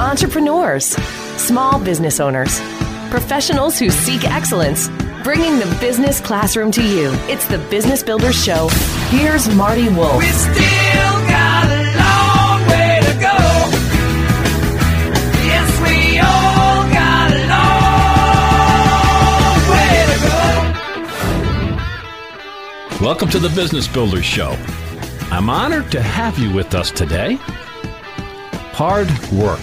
entrepreneurs, small business owners, professionals who seek excellence, bringing the business classroom to you. It's the Business Builders Show. Here's Marty Wolf. We still got a long way to go. Yes, we all got a long way to go. Welcome to the Business Builders Show. I'm honored to have you with us today. Hard work.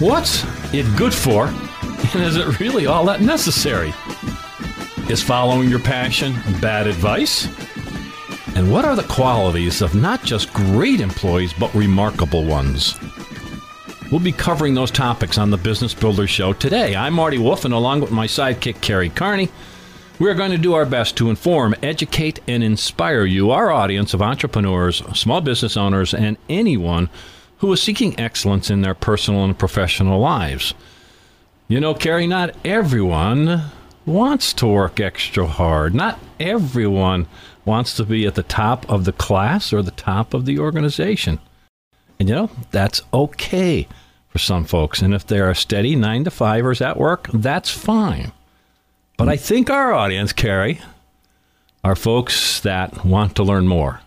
What's it good for? And is it really all that necessary? Is following your passion bad advice? And what are the qualities of not just great employees, but remarkable ones? We'll be covering those topics on the Business Builder Show today. I'm Marty Wolf, and along with my sidekick, Carrie Carney, we are going to do our best to inform, educate, and inspire you, our audience of entrepreneurs, small business owners, and anyone who is seeking excellence in their personal and professional lives. You know, Carrie, not everyone wants to work extra hard. Not everyone wants to be at the top of the class or the top of the organization. And you know, that's okay for some folks. And if they're steady nine to fivers at work, that's fine. But I think our audience, Carrie, are folks that want to learn more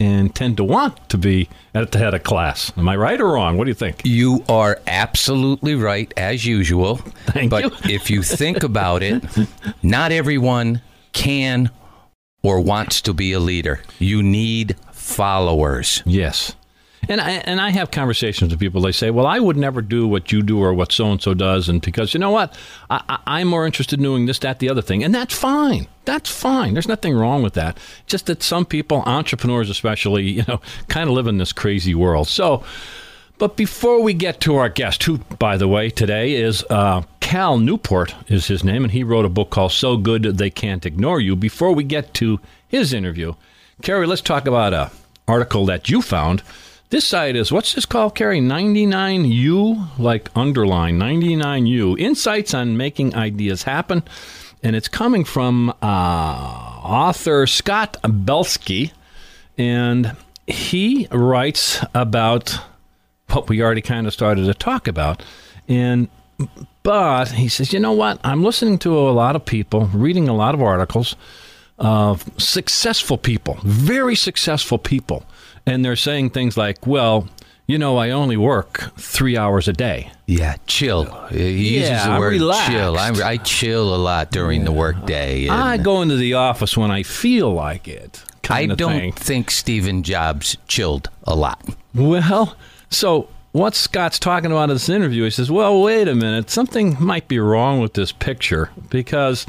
and tend to want to be at the head of class. Am I right or wrong? What do you think? You are absolutely right, as usual. Thank but you. if you think about it, not everyone can or wants to be a leader. You need followers. Yes. And I, and I have conversations with people. They say, "Well, I would never do what you do or what so and so does," and because you know what, I, I, I'm more interested in doing this, that, the other thing, and that's fine. That's fine. There's nothing wrong with that. Just that some people, entrepreneurs especially, you know, kind of live in this crazy world. So, but before we get to our guest, who, by the way, today is uh, Cal Newport is his name, and he wrote a book called "So Good They Can't Ignore You." Before we get to his interview, Carrie, let's talk about a article that you found. This site is what's this called, Carrie? 99U, like underline 99U. Insights on making ideas happen, and it's coming from uh, author Scott Belsky, and he writes about what we already kind of started to talk about, and but he says, you know what? I'm listening to a lot of people, reading a lot of articles of successful people, very successful people. And they're saying things like, well, you know, I only work three hours a day. Yeah, chill. He uses Yeah, the I'm word relaxed. chill. I, I chill a lot during the workday. and I go into the office when I feel like it. I don't thing. think Stephen Jobs chilled a lot. Well, so what Scott's talking about in this interview, he says, well, wait a minute, something might be wrong with this picture because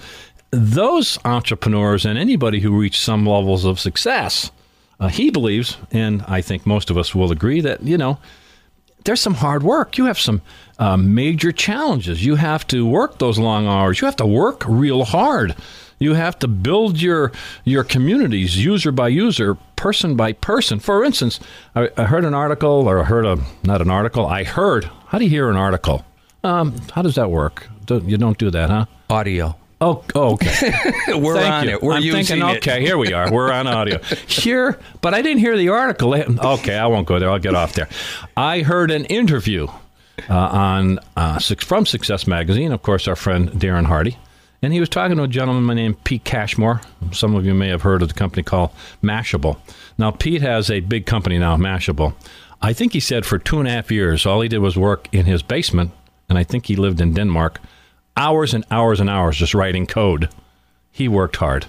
those entrepreneurs and anybody who reach some levels of success, uh, he believes, and I think most of us will agree, that, you know, there's some hard work. You have some uh, major challenges. You have to work those long hours. You have to work real hard. You have to build your your communities user by user, person by person. For instance, I, I heard an article, or I heard a not an article. I heard. How do you hear an article? Um, how does that work? You don't do that, huh? Audio. Oh, oh okay. We're Thank on you. it. We're I'm using thinking, it. okay, here we are. We're on audio. Here, but I didn't hear the article. Okay, I won't go there. I'll get off there. I heard an interview uh, on uh, from Success Magazine, of course, our friend Darren Hardy. And he was talking to a gentleman named Pete Cashmore. Some of you may have heard of the company called Mashable. Now, Pete has a big company now, Mashable. I think he said for two and a half years, all he did was work in his basement, and I think he lived in Denmark, hours and hours and hours just writing code. He worked hard.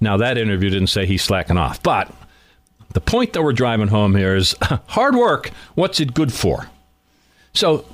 Now, that interview didn't say he's slacking off, but the point that we're driving home here is hard work, what's it good for? So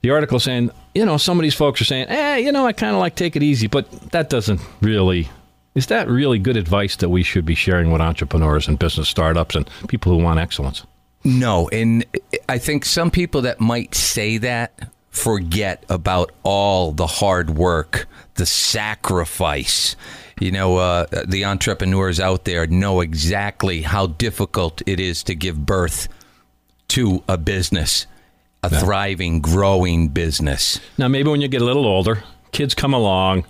the article saying, you know, some of these folks are saying, eh, you know, I kind of like take it easy, but that doesn't really, is that really good advice that we should be sharing with entrepreneurs and business startups and people who want excellence? No, and I think some people that might say that forget about all the hard work, the sacrifice. You know, uh, the entrepreneurs out there know exactly how difficult it is to give birth to a business, a thriving, growing business. Now, maybe when you get a little older, kids come along,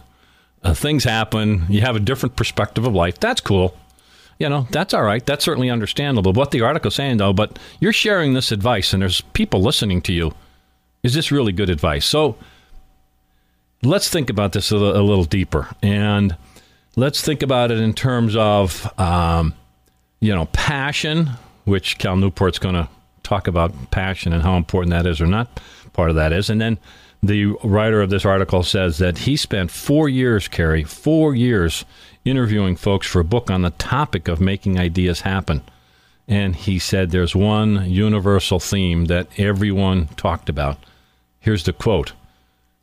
uh, things happen, you have a different perspective of life. That's cool. You know, that's all right. That's certainly understandable. What the article's saying, though, but you're sharing this advice, and there's people listening to you is this really good advice? So let's think about this a, a little deeper, and let's think about it in terms of um, you know passion, which Cal Newport's going to talk about passion and how important that is or not part of that is, and then the writer of this article says that he spent four years, Carrie, four years interviewing folks for a book on the topic of making ideas happen. And he said there's one universal theme that everyone talked about. Here's the quote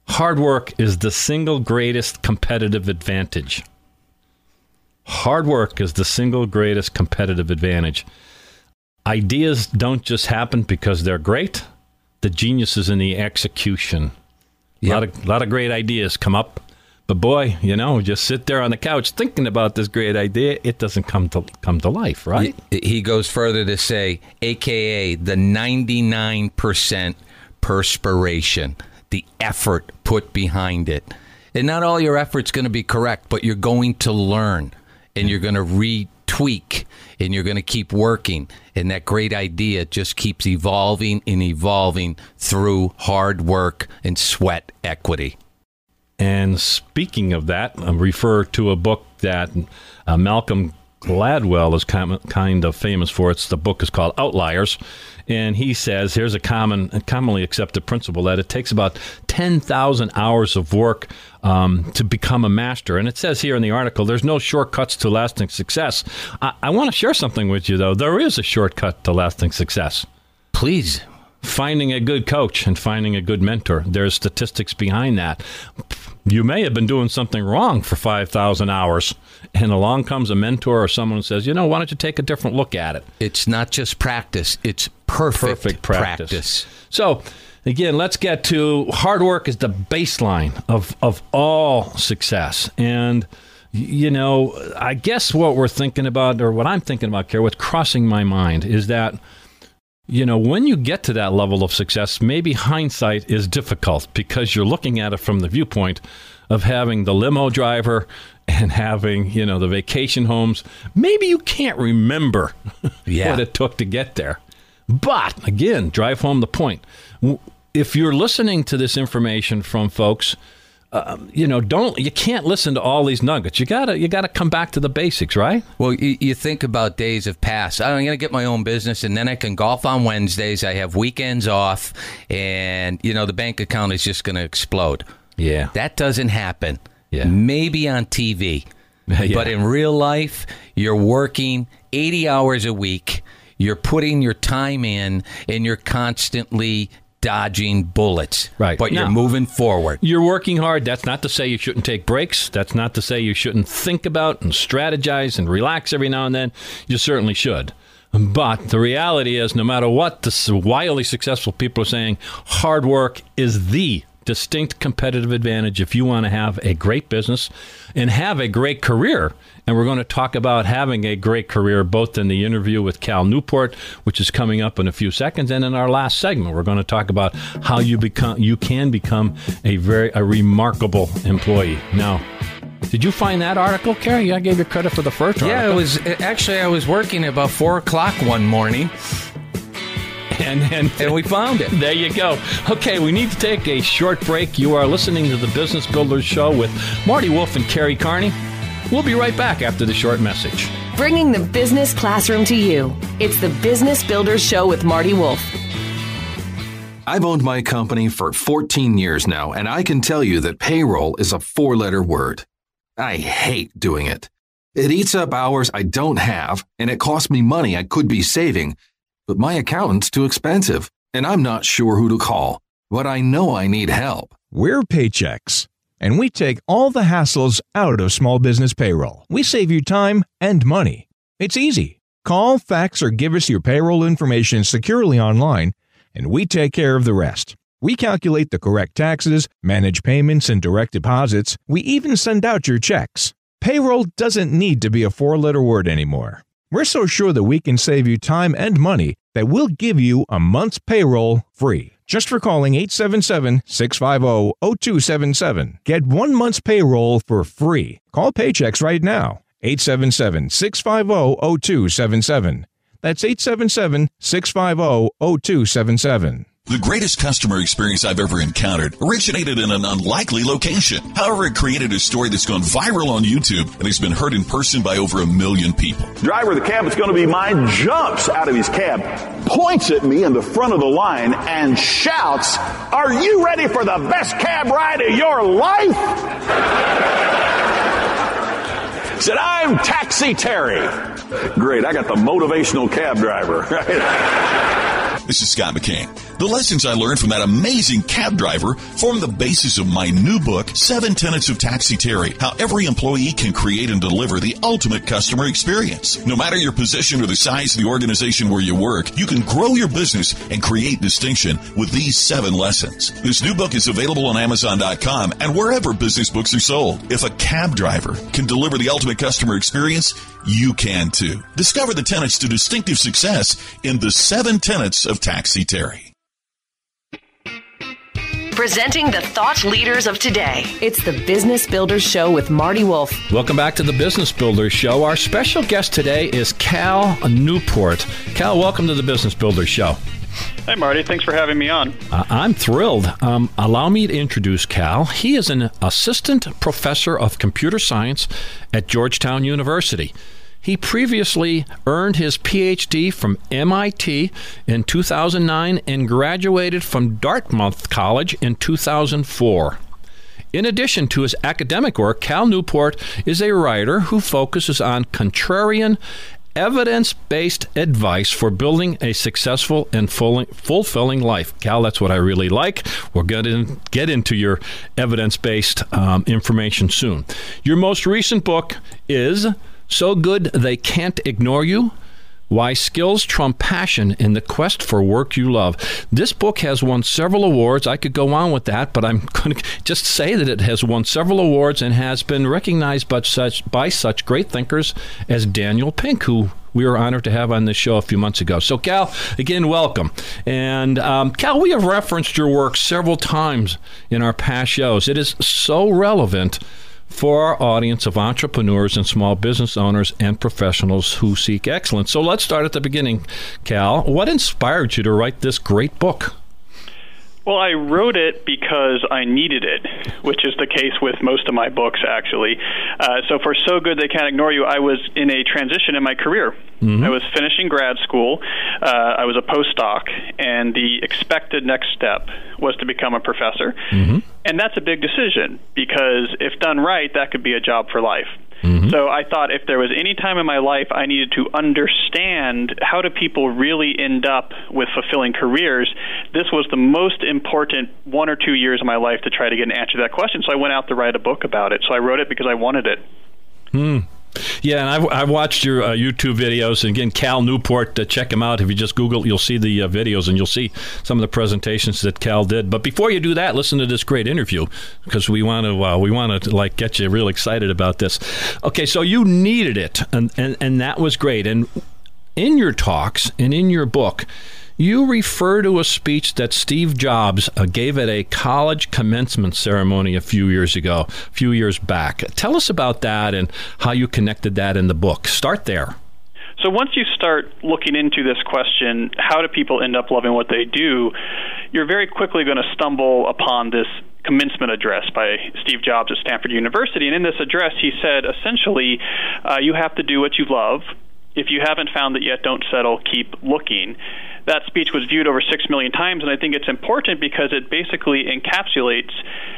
Hard work is the single greatest competitive advantage. Hard work is the single greatest competitive advantage. Ideas don't just happen because they're great, the genius is in the execution. A lot of lot of great ideas come up, but boy, you know, just sit there on the couch thinking about this great idea, it doesn't come to come to life, right? He he goes further to say, AKA the 99% perspiration, the effort put behind it. And not all your effort's going to be correct, but you're going to learn and you're going to retweak and you're going to keep working. And that great idea just keeps evolving and evolving through hard work and sweat equity. And speaking of that, I refer to a book that uh, Malcolm Gladwell is kind kind of famous for. It's the book is called Outliers, and he says here's a common, commonly accepted principle that it takes about ten thousand hours of work um, to become a master. And it says here in the article, there's no shortcuts to lasting success. I, I want to share something with you though. There is a shortcut to lasting success Please. finding a good coach and finding a good mentor. There's statistics behind that. You may have been doing something wrong for 5,000 hours, and along comes a mentor or someone who says, you know, why don't you take a different look at it? It's not just practice, it's perfect, Perfect practice. So, again, let's get to hard work is the baseline of, of all success. And, you know, I guess what we're thinking about, or what I'm thinking about, Care, what's crossing my mind is that you know, when you get to that level of success, maybe hindsight is difficult because you're looking at it from the viewpoint of having the limo driver and having, you know, the vacation homes. Maybe you can't remember Yeah. what it took to get there. But again, drive home the point. If you're listening to this information from folks, um, you know, don't you can't listen to all these nuggets. You gotta you gotta come back to the basics, right? Well, you, you think about days of past. I'm going to get my own business, and then I can golf on Wednesdays. I have weekends off, and you know the bank account is just going to explode. Yeah. That doesn't happen. Yeah. Maybe on TV, Yeah. but in real life, you're working 80 hours a week. You're putting your time in, and you're constantly dodging bullets. Right. But you're Now- moving forward. You're working hard. That's not to say you shouldn't take breaks. That's not to say you shouldn't think about and strategize and relax every now and then. You certainly should. But the reality is, no matter what the wildly successful people are saying, hard work is the distinct competitive advantage if you want to have a great business and have a great career. And we're going to talk about having a great career both in the interview with Cal Newport, which is coming up in a few seconds, and in our last segment, we're going to talk about how you become you can become a very a remarkable employee. Now, did you find that article, Carrie? I gave you credit for the first Yeah, article. it was actually I was working about four o'clock one morning, and and and we found it. There you go. Okay, we need to take a short break. You are listening to the Business Builders Show with Marty Wolf and Carrie Carney. We'll be right back after the short message. Bringing the business classroom to you. It's the Business Builders Show with Marty Wolf. I've owned my company for 14 years now, and I can tell you that payroll is a four letter word. I hate doing it. It eats up hours I don't have, and it costs me money I could be saving. But my accountant's too expensive, and I'm not sure who to call. But I know I need help. We're Paychex, and we take all the hassles out of small business payroll. We save you time and money. It's easy. Call, fax, or give us your payroll information securely online, and we take care of the rest. We calculate the correct taxes, manage payments and direct deposits. We even send out your checks. Payroll doesn't need to be a four letter word anymore. We're so sure that we can save you time and money that we'll give you a month's payroll free. Just for calling 877 650 0277. Get one month's payroll for free. Call Paychex right now. 877 650 0277. That's 877 650 0277. The greatest customer experience I've ever encountered originated in an unlikely location. However, it created a story that's gone viral on YouTube and has been heard in person by over a million people. Driver of the cab that's going to be mine jumps out of his cab, points at me in the front of the line, and shouts, Are you ready for the best cab ride of your life? Said, I'm Taxi Terry. Great, I got the motivational cab driver. Right? This is Scott McKain. The lessons I learned from that amazing cab driver form the basis of my new book, Seven Tenets of Taxi Terry, how every employee can create and deliver the ultimate customer experience. No matter your position or the size of the organization where you work, you can grow your business and create distinction with these seven lessons. This new book is available on Amazon.com and wherever business books are sold. If a cab driver can deliver the ultimate customer experience, you can too. Discover the tenets to distinctive success in the seven tenets of Taxi Terry. Presenting the thought leaders of today. It's the Business Builders Show with Marty Wolf. Welcome back to the Business Builders Show. Our special guest today is Cal Newport. Cal, welcome to the Business Builders Show. Hi, Marty. Thanks for having me on. Uh, I'm thrilled. Um, allow me to introduce Cal. He is an assistant professor of computer science at Georgetown University. He previously earned his PhD from MIT in 2009 and graduated from Dartmouth College in 2004. In addition to his academic work, Cal Newport is a writer who focuses on contrarian, evidence based advice for building a successful and fulfilling life. Cal, that's what I really like. We're going to get into your evidence based um, information soon. Your most recent book is So Good They Can't Ignore You. Why Skills Trump Passion in the Quest for Work You Love. This book has won several awards. I could go on with that, but I'm going to just say that it has won several awards and has been recognized by such, by such great thinkers as Daniel Pink, who we were honored to have on this show a few months ago. So, Cal, again, welcome. And, um, Cal, we have referenced your work several times in our past shows. It is so relevant for our audience of entrepreneurs and small business owners and professionals who seek excellence. So let's start at the beginning, Cal. What inspired you to write this great book? Well, I wrote it because I needed it, which is the case with most of my books, actually. Uh, so, for So Good They Can't Ignore You, I was in a transition in my career. Mm-hmm. I was finishing grad school, uh, I was a postdoc, and the expected next step was to become a professor. Mm-hmm. And that's a big decision because if done right, that could be a job for life. Mm-hmm. So I thought if there was any time in my life I needed to understand how do people really end up with fulfilling careers, this was the most important one or two years of my life to try to get an answer to that question. So I went out to write a book about it. So I wrote it because I wanted it. Hmm. Yeah, and I've, I've watched your uh, YouTube videos. And again, Cal Newport, uh, check him out. If you just Google, you'll see the uh, videos and you'll see some of the presentations that Cal did. But before you do that, listen to this great interview because we want to uh, we want to like get you real excited about this. Okay, so you needed it, and and, and that was great. And in your talks and in your book you refer to a speech that Steve Jobs uh, gave at a college commencement ceremony a few years ago, a few years back. Tell us about that and how you connected that in the book. Start there. So once you start looking into this question, how do people end up loving what they do? You're very quickly going to stumble upon this commencement address by Steve Jobs at Stanford University. And in this address, he said essentially, uh, you have to do what you love. If you haven't found it yet, don't settle, keep looking that speech was viewed over six million times, and I think it's important because it basically encapsulates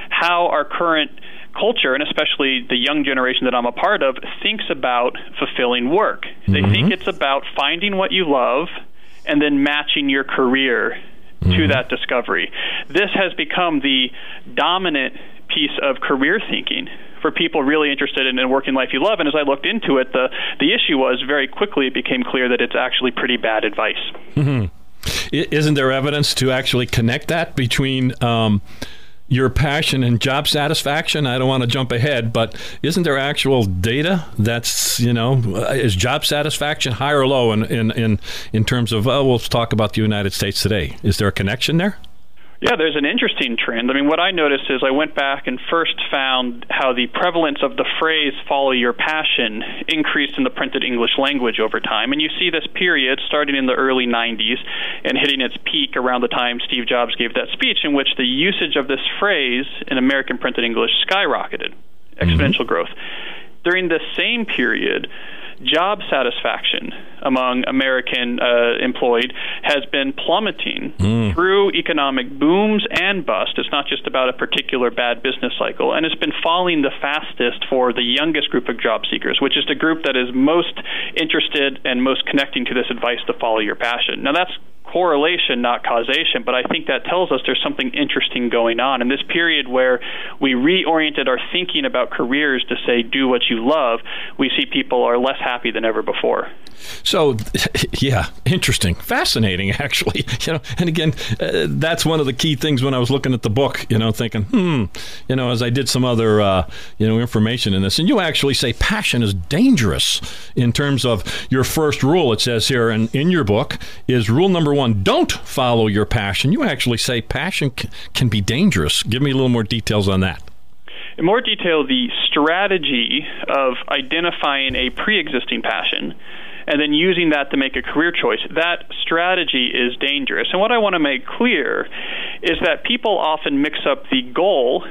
how our current culture, and especially the young generation that I'm a part of, thinks about fulfilling work. They mm-hmm. think it's about finding what you love and then matching your career to mm-hmm. that discovery. This has become the dominant piece of career thinking for people really interested in, in working life you love. And as I looked into it, the the issue was very quickly it became clear that it's actually pretty bad advice. Mm-hmm. Isn't there evidence to actually connect that between um, your passion and job satisfaction? I don't want to jump ahead, but isn't there actual data that's you know is job satisfaction high or low in in in, in terms of well, we'll talk about the United States today? Is there a connection there? Yeah, there's an interesting trend. I mean, what I noticed is I went back and first found how the prevalence of the phrase follow your passion increased in the printed English language over time. And you see this period starting in the early 90s and hitting its peak around the time Steve Jobs gave that speech, in which the usage of this phrase in American printed English skyrocketed, exponential mm-hmm. growth. During the same period, job satisfaction among American uh, employed has been plummeting mm. through economic booms and busts. It's not just about a particular bad business cycle, and it's been falling the fastest for the youngest group of job seekers, which is the group that is most interested and most connecting to this advice to follow your passion. Now, that's correlation, not causation, but I think that tells us there's something interesting going on. In this period where we reoriented our thinking about careers to say, do what you love, we see people are less happy than ever before. So, yeah, interesting, fascinating, actually. You know, and again, uh, that's one of the key things when I was looking at the book. You know, thinking, hmm, you know, as I did some other, uh, you know, information in this, and you actually say passion is dangerous in terms of your first rule. It says here, and in your book is rule number one: don't follow your passion. You actually say passion can be dangerous. Give me a little more details on that. In more detail, the strategy of identifying a pre existing passion and then using that to make a career choice, that strategy is dangerous. And what I want to make clear is that people often mix up the goal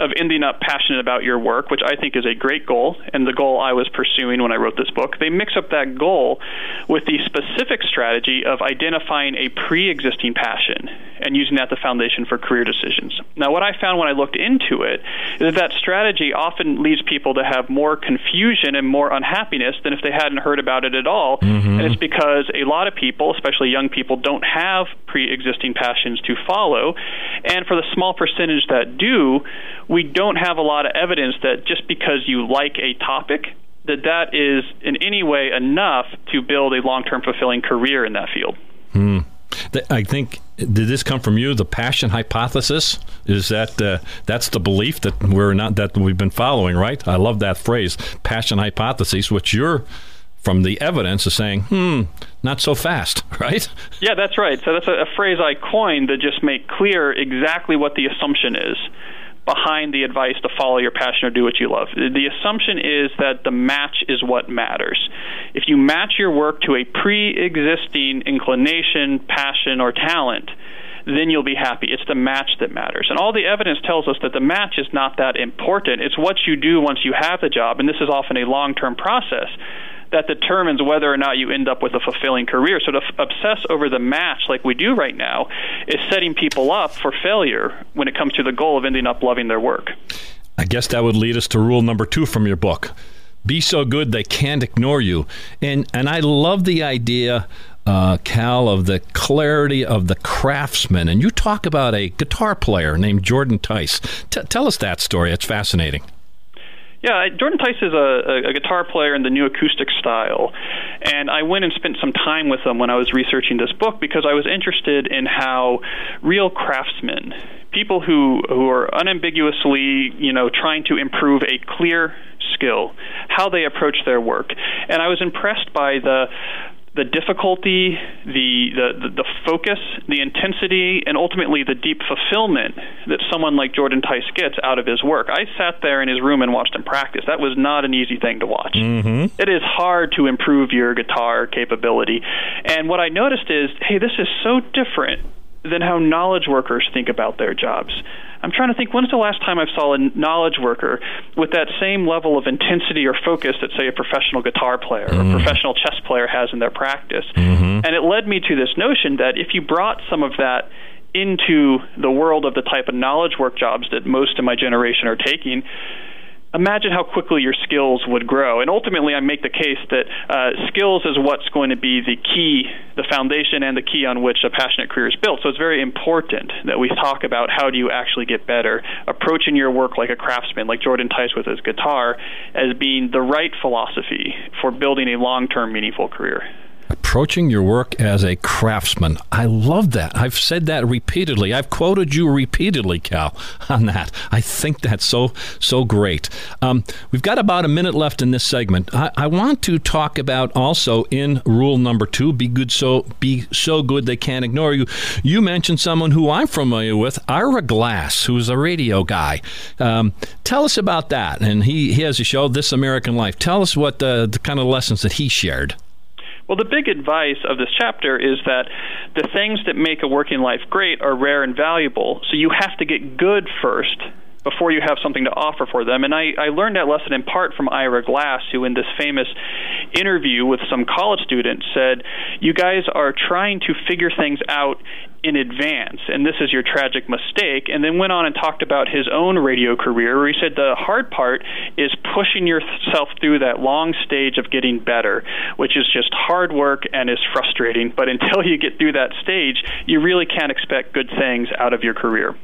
of ending up passionate about your work, which I think is a great goal, and the goal I was pursuing when I wrote this book, they mix up that goal with the specific strategy of identifying a pre existing passion and using that as the foundation for career decisions. Now, what I found when I looked into it is that that strategy often leads people to have more confusion and more unhappiness than if they hadn't heard about it at all. Mm-hmm. And it's because a lot of people, especially young people, don't have pre existing passions to follow. And for the small percentage that do, we don't have a lot of evidence that just because you like a topic, that that is in any way enough to build a long-term fulfilling career in that field. Hmm. I think did this come from you? The passion hypothesis is that uh, that's the belief that we're not that we've been following, right? I love that phrase, passion hypothesis, which you're from the evidence is saying, hmm, not so fast, right? Yeah, that's right. So that's a, a phrase I coined to just make clear exactly what the assumption is behind the advice to follow your passion or do what you love. The assumption is that the match is what matters. If you match your work to a pre existing inclination, passion, or talent, then you'll be happy. It's the match that matters. And all the evidence tells us that the match is not that important. It's what you do once you have the job, and this is often a long term process that determines whether or not you end up with a fulfilling career. So to f- obsess over the match like we do right now is setting people up for failure when it comes to the goal of ending up loving their work. I guess that would lead us to rule number two from your book. Be so good they can't ignore you. And and I love the idea uh, Cal, of the clarity of the craftsman. And you talk about a guitar player named Jordan Tice. T- tell us that story. It's fascinating. Yeah, Jordan Tice is a, a, guitar player in the new acoustic style, and I went and spent some time with him when I was researching this book because I was interested in how real craftsmen, people who who are unambiguously, you know, trying to improve a clear skill, how they approach their work, and I was impressed by the the difficulty, the, the, the focus, the intensity, and ultimately the deep fulfillment that someone like Jordan Tice gets out of his work. I sat there in his room and watched him practice. That was not an easy thing to watch. Mm-hmm. It is hard to improve your guitar capability. And what I noticed is hey, this is so different than how knowledge workers think about their jobs. I'm trying to think when's the last time I saw a knowledge worker with that same level of intensity or focus that, say, a professional guitar player mm. or a mm-hmm. professional chess player has in their practice. Mm-hmm. And it led me to this notion that if you brought some of that into the world of the type of knowledge work jobs that most of my generation are taking, imagine how quickly your skills would grow. And ultimately, I make the case that uh, skills is what's going to be the key, the foundation, and the key on which a passionate career is built. So it's very important that we talk about how do you actually get better, approaching your work like a craftsman, like Jordan Tice with his guitar, as being the right philosophy for building a long term, meaningful career. Approaching your work as a craftsman. I love that. I've said that repeatedly. I've quoted you repeatedly, Cal, on that. I think that's so so great. Um, we've got about a minute left in this segment. I, I, want to talk about also in rule number two: be good, so be so good they can't ignore you. You mentioned someone who I'm familiar with, Ira Glass, who's a radio guy. Um, tell us about that. And he, he has a show, This American Life. Tell us what the, the kind of lessons that he shared. Well, the big advice of this chapter is that the things that make a working life great are rare and valuable. So you have to get good first before you have something to offer for them. And I, I learned that lesson in part from Ira Glass, who, in this famous interview with some college students, said, You guys are trying to figure things out in advance, and this is your tragic mistake. And then went on and talked about his own radio career, where he said the hard part is pushing yourself through that long stage of getting better, which is just hard work and is frustrating. But until you get through that stage, you really can't expect good things out of your career.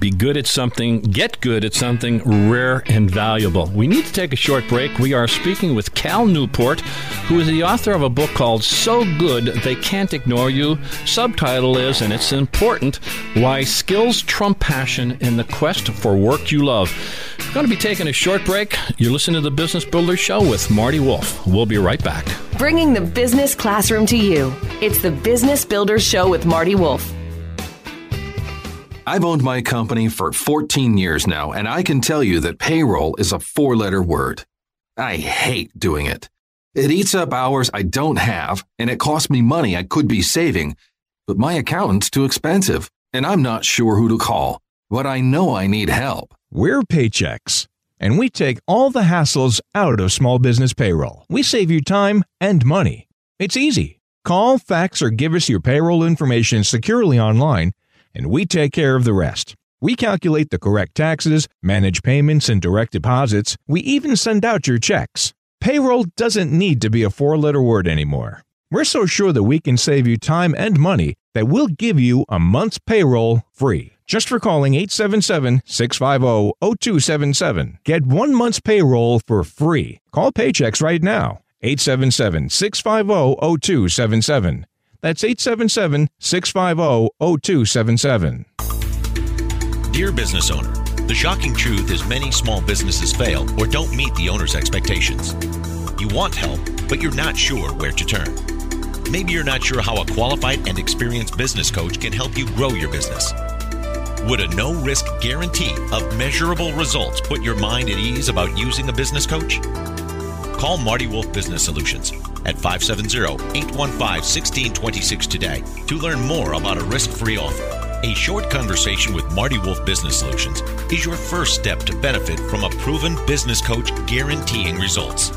Be good at something, get good at something rare and valuable. We need to take a short break. We are speaking with Cal Newport, who is the author of a book called So Good They Can't Ignore You. Subtitle is, and it's important why skills trump passion in the quest for work you love. We're going to be taking a short break. You're listening to the Business Builder Show with Marty Wolf. We'll be right back. Bringing the business classroom to you. It's the Business Builder Show with Marty Wolf. I've owned my company for 14 years now, and I can tell you that payroll is a four letter word. I hate doing it. It eats up hours I don't have, and it costs me money I could be saving but my accountant's too expensive, and I'm not sure who to call. But I know I need help. We're Paychex, and we take all the hassles out of small business payroll. We save you time and money. It's easy. Call, fax, or give us your payroll information securely online, and we take care of the rest. We calculate the correct taxes, manage payments and direct deposits. We even send out your checks. Payroll doesn't need to be a four letter word anymore. We're so sure that we can save you time and money that we'll give you a month's payroll free. Just for calling 877 650 0277. Get one month's payroll for free. Call Paychex right now. 877 650 0277. That's 877 650 0277. Dear business owner, the shocking truth is many small businesses fail or don't meet the owner's expectations. You want help, but you're not sure where to turn. Maybe you're not sure how a qualified and experienced business coach can help you grow your business. Would a no risk guarantee of measurable results put your mind at ease about using a business coach? Call Marty Wolf Business Solutions at 570 815 1626 today to learn more about a risk free offer. A short conversation with Marty Wolf Business Solutions is your first step to benefit from a proven business coach guaranteeing results.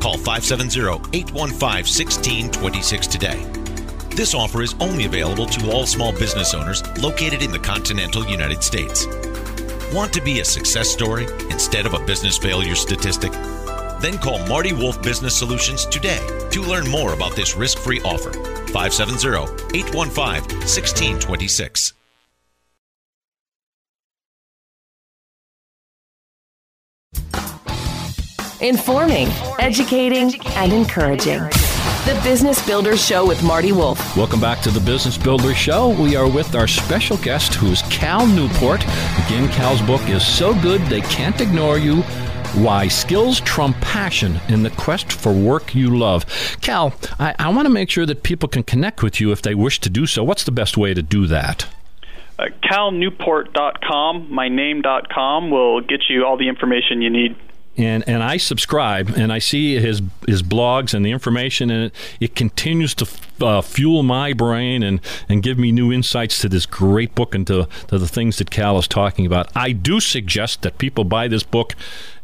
Call 570 815 1626 today. This offer is only available to all small business owners located in the continental United States. Want to be a success story instead of a business failure statistic? Then call Marty Wolf Business Solutions today to learn more about this risk free offer. 570 815 1626. Informing, educating, and encouraging. The Business Builders Show with Marty Wolf. Welcome back to the Business Builder Show. We are with our special guest, who's Cal Newport. Again, Cal's book is So Good They Can't Ignore You why skills trump passion in the quest for work you love. Cal, I, I want to make sure that people can connect with you if they wish to do so. What's the best way to do that? Uh, CalNewport.com, my name.com, will get you all the information you need and and I subscribe and I see his his blogs and the information and it, it continues to uh, fuel my brain and and give me new insights to this great book and to, to the things that Cal is talking about. I do suggest that people buy this book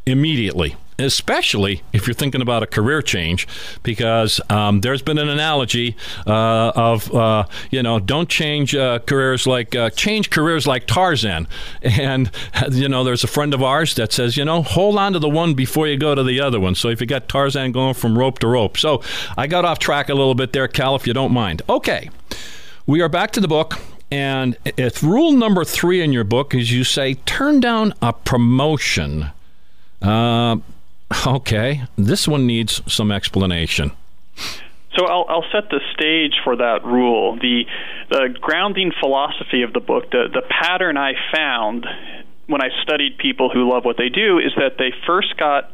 immediately especially if you're thinking about a career change, because um, there's been an analogy uh, of uh, you know don't change uh, careers like uh, change careers like Tarzan, and you know there's a friend of ours that says you know hold on to the one before you go to the other one. So if you got Tarzan going from rope to rope, so I got off track a little bit there, Cal, if you don't mind. Okay, we are back to the book. And it's rule number three in your book is you say turn down a promotion uh, Okay, this one needs some explanation. So I'll, I'll set the stage for that rule. The the grounding philosophy of the book, the the pattern I found when I studied people who love what they do, is that they first got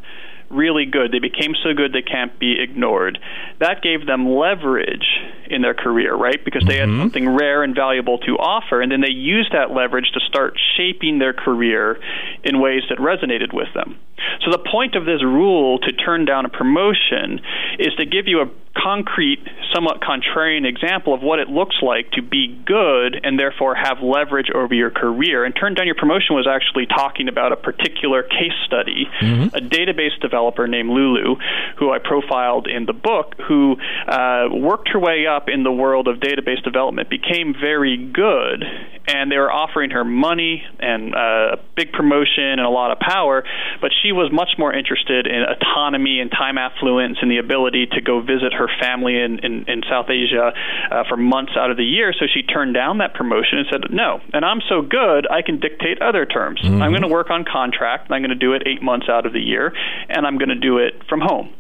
really good. They became so good they can't be ignored. That gave them leverage in their career, right? Because they mm-hmm. had something rare and valuable to offer, and then they used that leverage to start shaping their career in ways that resonated with them. So the point of this rule to turn down a promotion is to give you a concrete, somewhat contrarian example of what it looks like to be good and therefore have leverage over your career. And turn down your promotion was actually talking about a particular case study, mm-hmm. a database developer named Lulu, who I profiled in the book, who uh, worked her way up in the world of database development, became very good, and they were offering her money and uh, a big promotion and a lot of power, but she was much more interested in autonomy and time affluence and the ability to go visit her family in, in, in South Asia uh, for months out of the year. So she turned down that promotion and said, No, and I'm so good, I can dictate other terms. Mm-hmm. I'm going to work on contract, and I'm going to do it eight months out of the year, and I'm going to do it from home.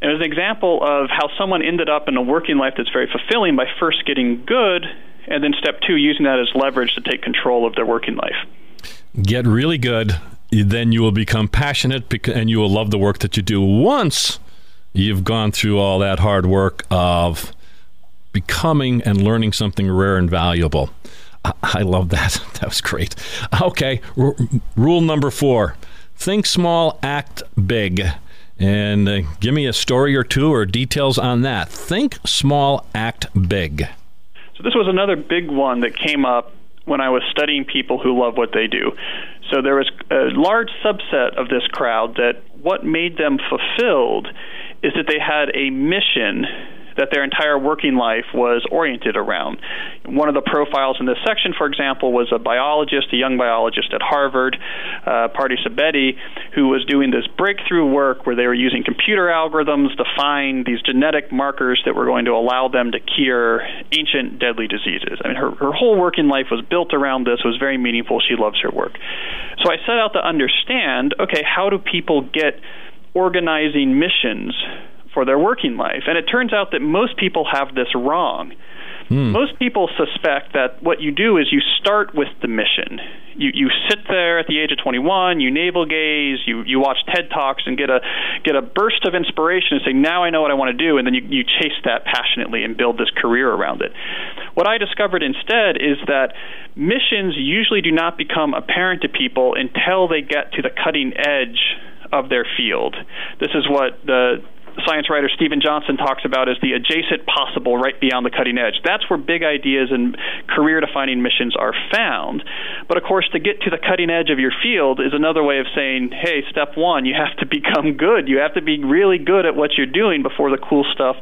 And it was an example of how someone ended up in a working life that's very fulfilling by first getting good, and then step two, using that as leverage to take control of their working life. Get really good, then you will become passionate and you will love the work that you do. Once you've gone through all that hard work of becoming and learning something rare and valuable. I, love that. That was great. Okay, r- rule number four think small, act big. And uh, give me a story or two or details on that. Think small, act big. So, this was another big one that came up when I was studying people who love what they do. So, there was a large subset of this crowd that what made them fulfilled is that they had a mission that their entire working life was oriented around. One of the profiles in this section, for example, was a biologist, a young biologist at Harvard, uh, Pardis Sabeti, who was doing this breakthrough work where they were using computer algorithms to find these genetic markers that were going to allow them to cure ancient deadly diseases. I mean, her, her whole working life was built around this, was very meaningful. She loves her work. So I set out to understand okay, how do people get organizing missions for their working life. And it turns out that most people have this wrong. Hmm. Most people suspect that what you do is you start with the mission. You you sit there at the age of 21, you navel gaze, you you watch TED talks and get a get a burst of inspiration and say now I know what I want to do and then you you chase that passionately and build this career around it. What I discovered instead is that missions usually do not become apparent to people until they get to the cutting edge of their field. This is what the science writer Steven Johnson talks about as the adjacent possible right beyond the cutting edge. That's where big ideas and career defining missions are found. But of course, to get to the cutting edge of your field is another way of saying, hey, step one, you have to become good. You have to be really good at what you're doing before the cool stuff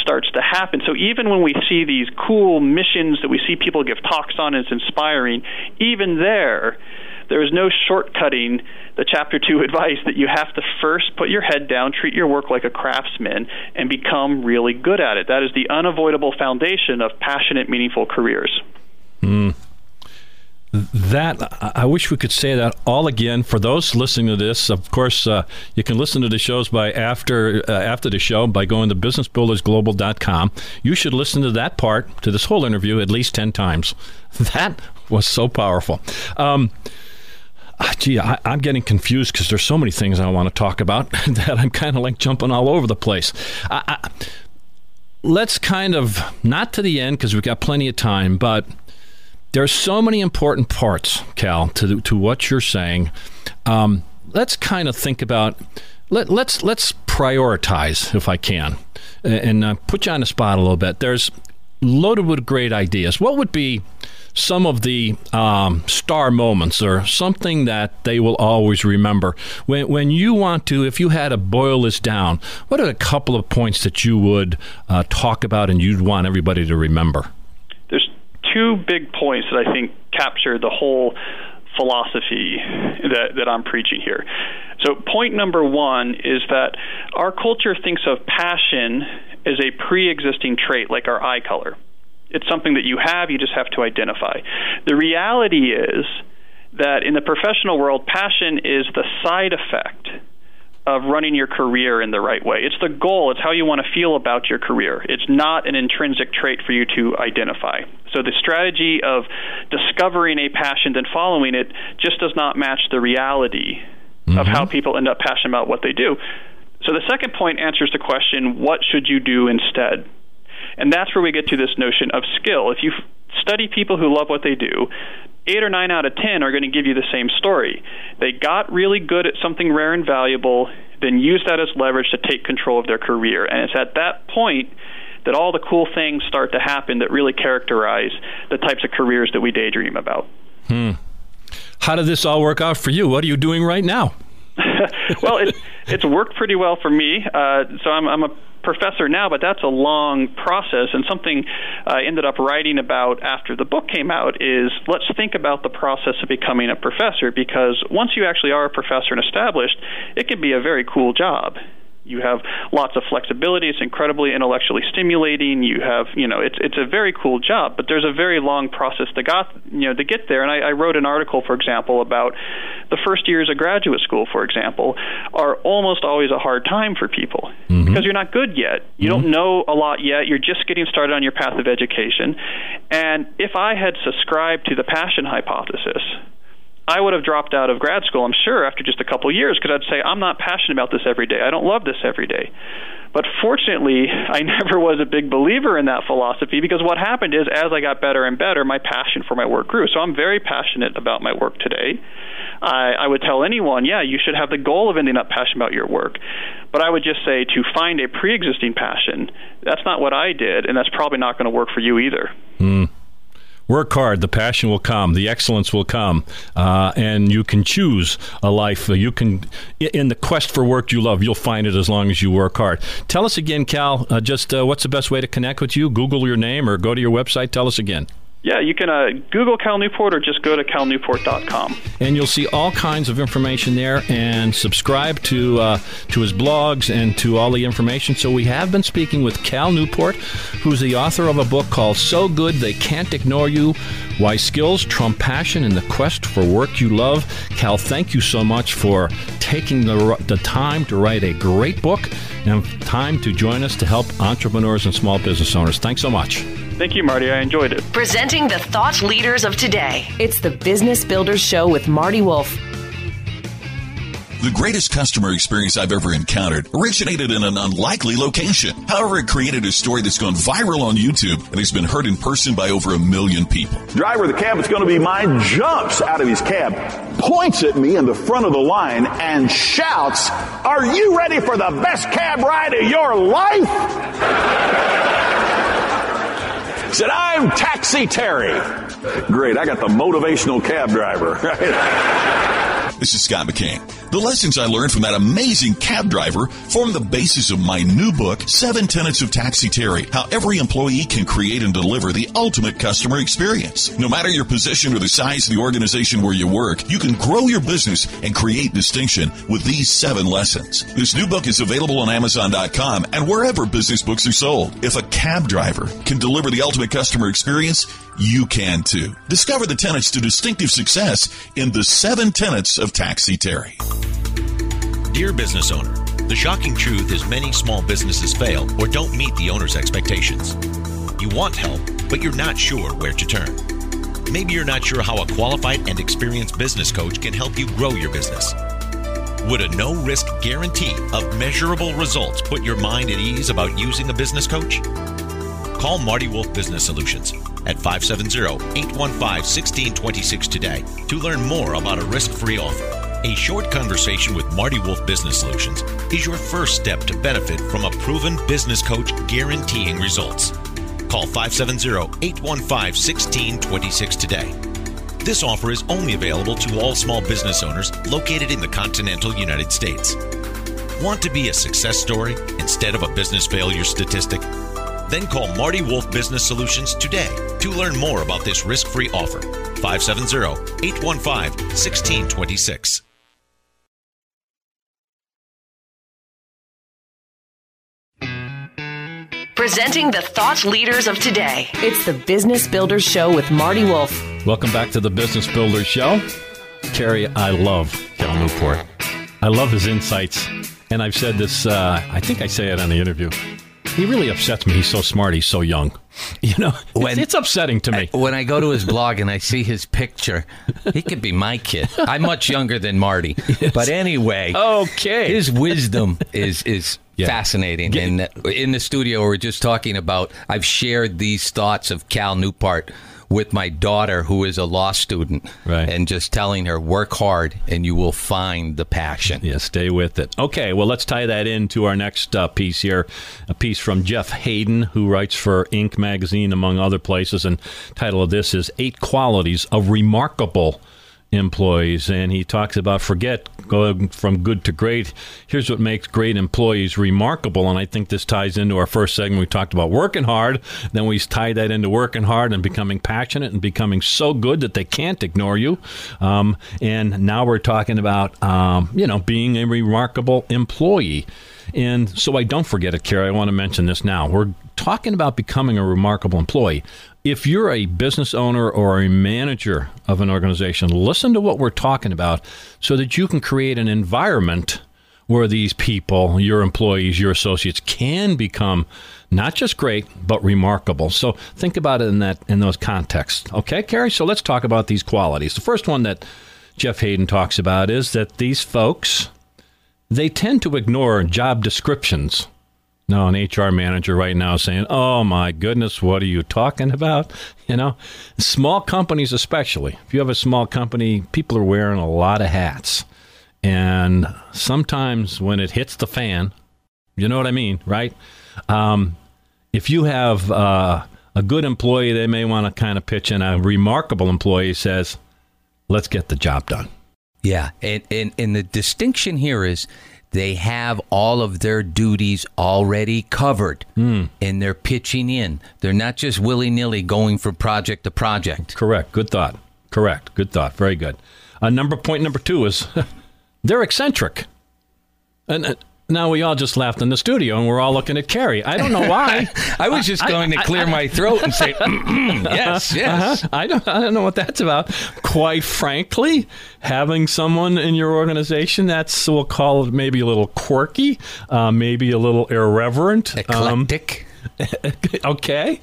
starts to happen. So even when we see these cool missions that we see people give talks on, it's inspiring, even there, there is no shortcutting the chapter two advice that you have to first put your head down, treat your work like a craftsman, and become really good at it. That is the unavoidable foundation of passionate, meaningful careers. Mm. That I wish we could say that all again for those listening to this. Of course, uh, you can listen to the shows by after uh, after the show by going to businessbuildersglobal.com. You should listen to that part to this whole interview at least ten times. That was so powerful. Um, gee, I, am getting confused because there's so many things I want to talk about that I'm kind of like jumping all over the place. I, I, let's kind of not to the end because we've got plenty of time, but there's so many important parts, Cal, to to what you're saying. Um, let's kind of think about let, let's let's prioritize if I can, and uh, put you on the spot a little bit. There's loaded with great ideas. What would be some of the um, star moments or something that they will always remember. When, when you want to, if you had to boil this down, what are a couple of points that you would uh, talk about and you'd want everybody to remember? There's two big points that I think capture the whole philosophy that, that I'm preaching here. So, point number one is that our culture thinks of passion as a pre existing trait like our eye color. It's something that you have, you just have to identify. The reality is that in the professional world, passion is the side effect of running your career in the right way. It's the goal, it's how you want to feel about your career. It's not an intrinsic trait for you to identify. So the strategy of discovering a passion and following it just does not match the reality mm-hmm. of how people end up passionate about what they do. So the second point answers the question what should you do instead? And that's where we get to this notion of skill. If you study people who love what they do, eight or nine out of ten are going to give you the same story. They got really good at something rare and valuable, then use that as leverage to take control of their career. And it's at that point that all the cool things start to happen that really characterize the types of careers that we daydream about. Hmm. How did this all work out for you? What are you doing right now? well, it, it's worked pretty well for me. Uh, so I'm, I'm a professor now, but that's a long process. And something I ended up writing about after the book came out is let's think about the process of becoming a professor because once you actually are a professor and established, it can be a very cool job you have lots of flexibility. It's incredibly intellectually stimulating. You have, you know, it's it's a very cool job, but there's a very long process to got, you know, to get there. And I, I wrote an article, for example, about the first years of graduate school, for example, are almost always a hard time for people mm-hmm. because you're not good yet. You mm-hmm. don't know a lot yet. You're just getting started on your path of education. And if I had subscribed to the passion hypothesis, I would have dropped out of grad school, I'm sure, after just a couple years because I'd say, I'm not passionate about this every day. I don't love this every day. But fortunately, I never was a big believer in that philosophy because what happened is as I got better and better, my passion for my work grew. So I'm very passionate about my work today. I, I would tell anyone, yeah, you should have the goal of ending up passionate about your work. But I would just say to find a pre existing passion, that's not what I did, and that's probably not going to work for you either. Mm work hard. The passion will come. The excellence will come, uh, and you can choose a life. You can, in the quest for work you love, you'll find it as long as you work hard. Tell us again, Cal. Uh, just uh, what's the best way to connect with you? Google your name or go to your website. Tell us again. Yeah, you can uh, Google Cal Newport or just go to calnewport.com. And you'll see all kinds of information there and subscribe to uh, to his blogs and to all the information. So we have been speaking with Cal Newport, who's the author of a book called So Good They Can't Ignore You Why Skills Trump Passion in the Quest for Work You Love. Cal, thank you so much for taking the, the time to write a great book and time to join us to help entrepreneurs and small business owners. Thanks so much. Thank you, Marty. I enjoyed it. Presenting the thought leaders of today. It's the Business Builders Show with Marty Wolf. The greatest customer experience I've ever encountered originated in an unlikely location. However, it created a story that's gone viral on YouTube and has been heard in person by over a million people. Driver of the cab that's going to be mine jumps out of his cab, points at me in the front of the line, and shouts, Are you ready for the best cab ride of your life? Said, I'm Taxi Terry. Great, I got the motivational cab driver. This is Scott McKain. The lessons I learned from that amazing cab driver form the basis of my new book, Seven Tenets of Taxi Terry, how every employee can create and deliver the ultimate customer experience. No matter your position or the size of the organization where you work, you can grow your business and create distinction with these seven lessons. This new book is available on Amazon.com and wherever business books are sold. If a cab driver can deliver the ultimate customer experience, you can too. Discover the tenets to distinctive success in the seven tenets of Taxi Terry. Dear business owner, the shocking truth is many small businesses fail or don't meet the owner's expectations. You want help, but you're not sure where to turn. Maybe you're not sure how a qualified and experienced business coach can help you grow your business. Would a no risk guarantee of measurable results put your mind at ease about using a business coach? Call Marty Wolf Business Solutions at 570-815-1626 today to learn more about a risk-free offer. A short conversation with Marty Wolf Business Solutions is your first step to benefit from a proven business coach guaranteeing results. Call 570-815-1626 today. This offer is only available to all small business owners located in the continental United States. Want to be a success story instead of a business failure statistic? Then call Marty Wolf Business Solutions today to learn more about this risk free offer. 570 815 1626. Presenting the thought leaders of today. It's the Business Builders Show with Marty Wolf. Welcome back to the Business Builders Show. Terry, I love Cal Newport. I love his insights and I've said this. Uh, I think I say it on the interview. He really upsets me. He's so smart. He's so young. You know, it's, When- it's upsetting to me. When I go to his blog and I see his picture, he could be my kid. I'm much younger than Marty, but anyway, Okay. his wisdom is is Yeah. fascinating. And uh, in the studio, we're just talking about. I've shared these thoughts of Cal Newport with my daughter, who is a law student, Right. and just telling her, work hard, and you will find the passion. Yeah, stay with it. Okay, well, let's tie that into our next uh, piece here. A piece from Jeff Haden, who writes for Inc. magazine, among other places. And title of this is Eight Qualities of Remarkable Employees. And he talks about forget going from good to great. Here's what makes great employees remarkable. And I think this ties into our first segment. We talked about working hard. Then we tied that into working hard and becoming passionate and becoming so good that they can't ignore you. Um, and now we're talking about, um, you know, being a remarkable employee. And so I don't forget it, Carrie. I want to mention this now. We're talking about becoming a remarkable employee. If you're a business owner or a manager of an organization, listen to what we're talking about so that you can create an environment where these people, your employees, your associates can become not just great but remarkable. So think about it in that in those contexts. Okay, Carrie? So let's talk about these qualities. The first one that Jeff Haden talks about is that these folks they tend to ignore job descriptions. Now, an HR manager right now saying, "Oh my goodness, what are you talking about?" You know, small companies especially. If you have a small company, people are wearing a lot of hats, and sometimes when it hits the fan, you know what I mean, right? Um, if you have uh, a good employee, they may want to kind of pitch in. A remarkable employee says, "Let's get the job done." Yeah, and, and and the distinction here is they have all of their duties already covered, and they're pitching in. They're not just willy nilly going from project to project. Correct. Good thought. Correct. Good thought. Very good. Uh, number point number two is they're eccentric. And uh, now we all just laughed in the studio, and we're all looking at Carrie. I don't know why. I was just going to clear my throat and say, yes, yes. Uh-huh. I don't. I don't know what that's about. Quite frankly, having someone in your organization that's we'll call it maybe a little quirky, uh, maybe a little irreverent, um, Eclectic. okay,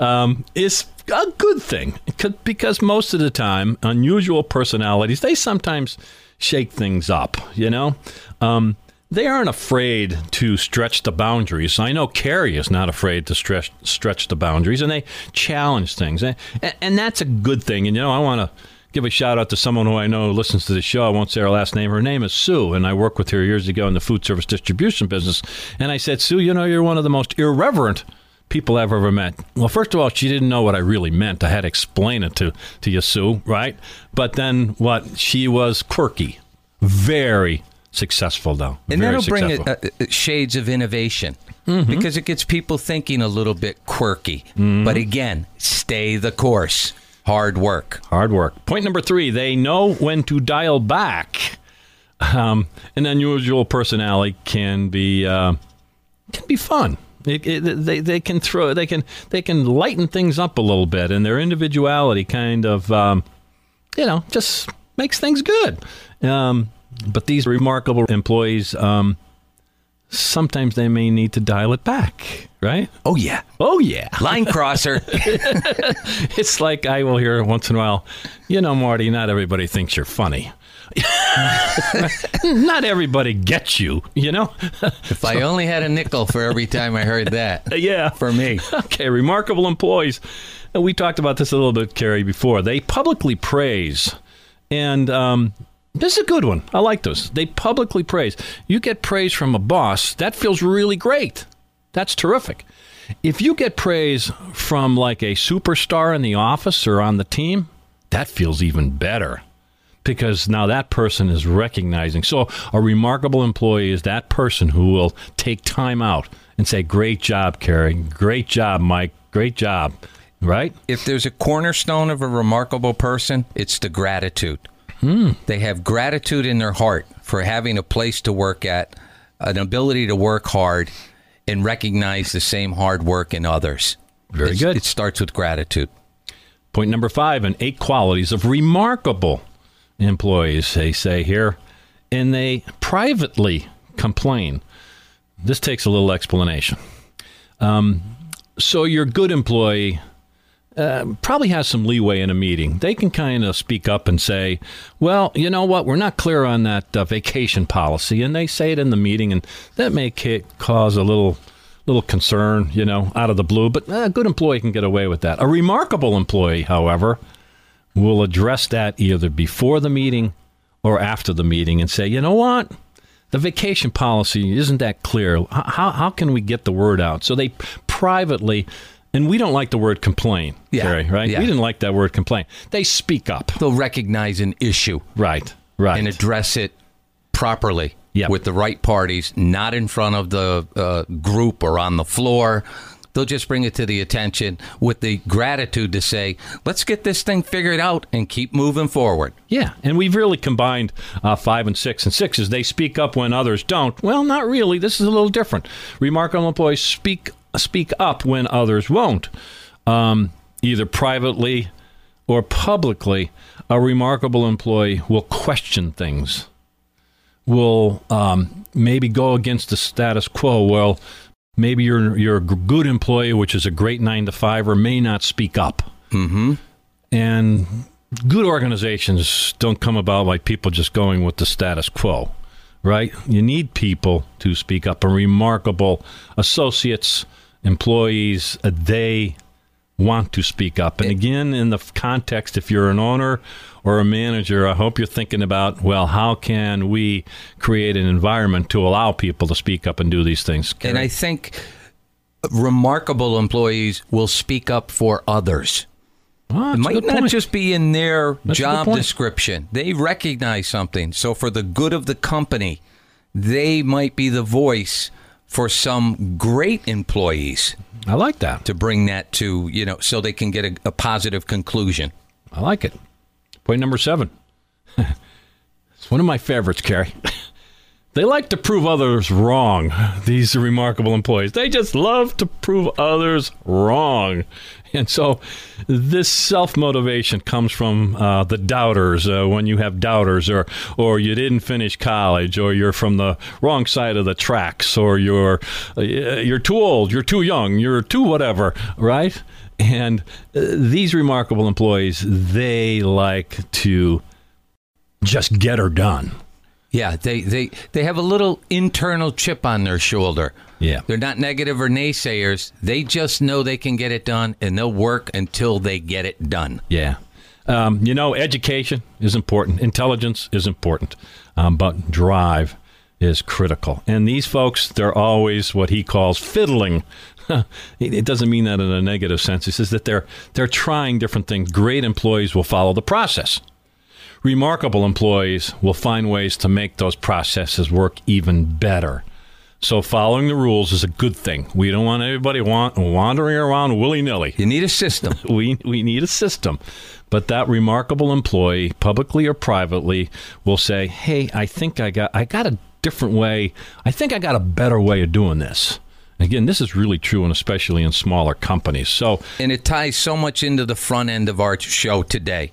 um, is a good thing because most of the time, unusual personalities they sometimes shake things up. You know, um, they aren't afraid to stretch the boundaries. I know Carrie is not afraid to stretch stretch the boundaries, and they challenge things, and, and that's a good thing. And you know, I want to give a shout out to someone who I know listens to the show. I won't say her last name. Her name is Sue, and I worked with her years ago in the food service distribution business. And I said, Sue, you know, you're one of the most irreverent people I've ever met. Well, first of all, she didn't know what I really meant. I had to explain it to to you, Sue, right? But then what? She was quirky, very successful though. And Very that'll bring uh, uh, shades of innovation because it gets people thinking a little bit quirky. But again, stay the course. Hard work. Hard work. Point number three: they know when to dial back. Um, an unusual personality can be uh, can be fun. It, it, they they can throw they can they can lighten things up a little bit, and their individuality kind of um, you know just makes things good. Um, but these remarkable employees, um, sometimes they may need to dial it back, right? Oh yeah, Oh yeah. line crosser. It's like I will hear once in a while, you know, Marty, not everybody thinks you're funny. not everybody gets you, you know? if I only had a nickel for every time I heard that, yeah. for me. Okay, remarkable employees. We talked about this a little bit, Carrie, before. They publicly praise, and um, this is a good one. I like those. They publicly praise. You get praise from a boss, that feels really great. That's terrific. If you get praise from like a superstar in the office or on the team, that feels even better because now that person is recognizing. So, a remarkable employee is that person who will take time out and say, Great job, Carrie. Great job, Mike. Great job. Right? If there's a cornerstone of a remarkable person, it's the gratitude. They have gratitude in their heart for having a place to work at, an ability to work hard, and recognize the same hard work in others. Very It's- good. It starts with gratitude. Point number five and eight qualities of remarkable employees, they say here. And they privately complain. This takes a little explanation. Um, so your good employee uh, probably has some leeway in a meeting. They can kind of speak up and say, "Well, you know what? We're not clear on that uh, vacation policy," and they say it in the meeting, and that may ca- cause a little little concern, you know, out of the blue. But uh, a good employee can get away with that. A remarkable employee, however, will address that either before the meeting or after the meeting and say, "You know what?" The vacation policy isn't that clear. How, how can we get the word out? So they privately, and we don't like the word complain, Yeah, Gary, right? yeah. We didn't like that word complain. They speak up. They'll recognize an issue Right, right. and address it properly Yep. with the right parties, not in front of the uh, group or on the floor. They'll just bring it to the attention with the gratitude to say, let's get this thing figured out and keep moving forward. Yeah, and we've really combined uh, five and six and sixes. They speak up when others don't. Well, not really. This is a little different. Remarkable employees speak speak up when others won't, um, either privately or publicly. A remarkable employee will question things. Will um, maybe go against the status quo. Well, maybe you're you're a good employee, which is a great nine to five, or may not speak up. Mm-hmm. And good organizations don't come about by people just going with the status quo, right? You need people to speak up. And remarkable associates, employees, they want to speak up. And again, in the context, if you're an owner or a manager, I hope you're thinking about, well, how can we create an environment to allow people to speak up and do these things? And I think remarkable employees will speak up for others. Oh, it might not point. just be in their That's job description. They recognize something. So, for the good of the company, they might be the voice for some great employees I like that. to bring that to, you know, so they can get a, a positive conclusion. I like it. Point number seven. it's one of my favorites, Carrie. they like to prove others wrong, these remarkable employees. They just love to prove others wrong. And so this self motivation comes from uh, the doubters uh, when you have doubters, or, or you didn't finish college, or you're from the wrong side of the tracks, or you're, uh, you're too old, you're too young, you're too whatever, right? And uh, these remarkable employees, they like to just get her done. Yeah, they, they, they have a little internal chip on their shoulder. Yeah. They're not negative or naysayers. They just know they can get it done and they'll work until they get it done. Yeah. Um, you know, education is important, intelligence is important, um, but drive is critical. And these folks, they're always what he calls fiddling. it it doesn't mean that in a negative sense. He says that they're they're trying different things. Great employees will follow the process. Remarkable employees will find ways to make those processes work even better. So following the rules is a good thing. We don't want everybody want, wandering around willy nilly. You need a system. we we need a system. But that remarkable employee, publicly or privately, will say, "Hey, I think I got I got a different way. I think I got a better way of doing this." Again, this is really true, and especially in smaller companies. So, and it ties so much into the front end of our show today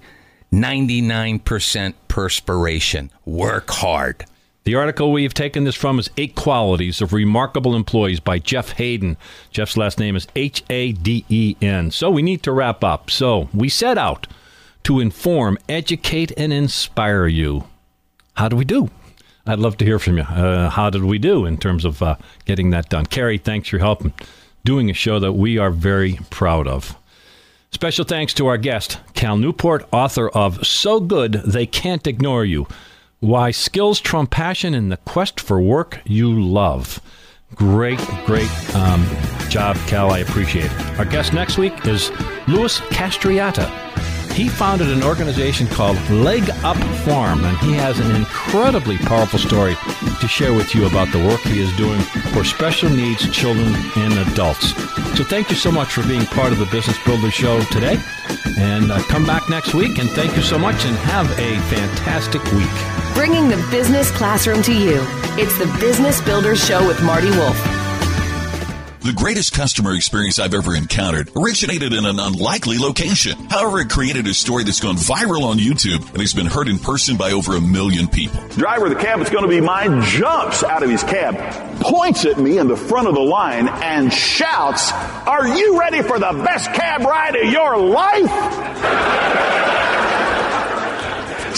99% perspiration. Work hard. The article we've taken this from is Eight Qualities of Remarkable Employees by Jeff Haden. Jeff's last name is H A D E N. So we need to wrap up. So we set out to inform, educate, and inspire you. How do we do? I'd love to hear from you. Uh, how did we do in terms of uh, getting that done? Carrie, thanks for your help doing a show that we are very proud of. Special thanks to our guest, Cal Newport, author of So Good They Can't Ignore You Why Skills Trump Passion in the Quest for Work You Love. Great, great um, job, Cal. I appreciate it. Our guest next week is Louis Castriota. He founded an organization called Leg Up Farm, and he has an incredibly powerful story to share with you about the work he is doing for special needs children and adults. So, thank you so much for being part of the Business Builder Show today. And uh, come back next week, and thank you so much, and have a fantastic week. Bringing the business classroom to you. It's the Business Builders Show with Marty Wolf. The greatest customer experience I've ever encountered originated in an unlikely location. However, it created a story that's gone viral on YouTube and has been heard in person by over a million people. Driver of the cab that's going to be mine jumps out of his cab, points at me in the front of the line, and shouts, Are you ready for the best cab ride of your life?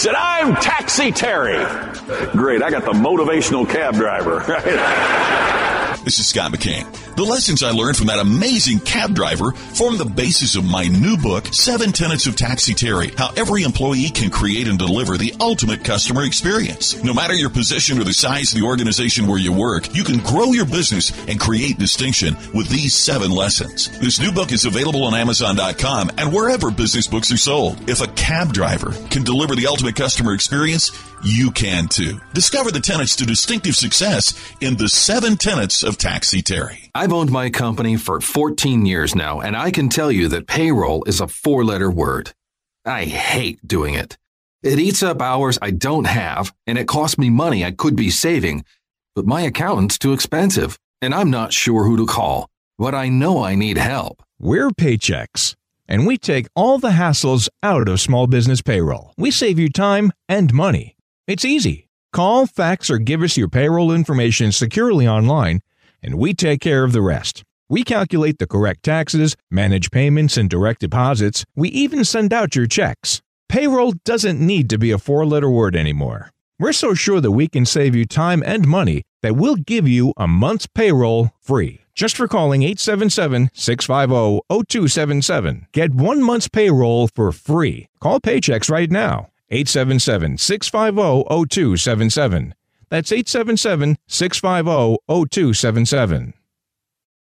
Said, I'm Taxi Terry. Great, I got the motivational cab driver. This is Scott McKain. The lessons I learned from that amazing cab driver form the basis of my new book, Seven Tenets of Taxi Terry, how every employee can create and deliver the ultimate customer experience. No matter your position or the size of the organization where you work, you can grow your business and create distinction with these seven lessons. This new book is available on Amazon.com and wherever business books are sold. If a cab driver can deliver the ultimate customer experience, you can too. Discover the tenets to distinctive success in the seven tenets of Taxi Terry. I've owned my company for 14 years now, and I can tell you that payroll is a four letter word. I hate doing it. It eats up hours I don't have, and it costs me money I could be saving, but my accountant's too expensive, and I'm not sure who to call. But I know I need help. We're Paychex and we take all the hassles out of small business payroll. We save you time and money. It's easy. Call, fax, or give us your payroll information securely online, and we take care of the rest. We calculate the correct taxes, manage payments and direct deposits. We even send out your checks. Payroll doesn't need to be a four letter word anymore. We're so sure that we can save you time and money that we'll give you a month's payroll free. Just for calling 877 650 0277. Get one month's payroll for free. Call Paychex right now. 877 650 0277. That's 877 650 0277.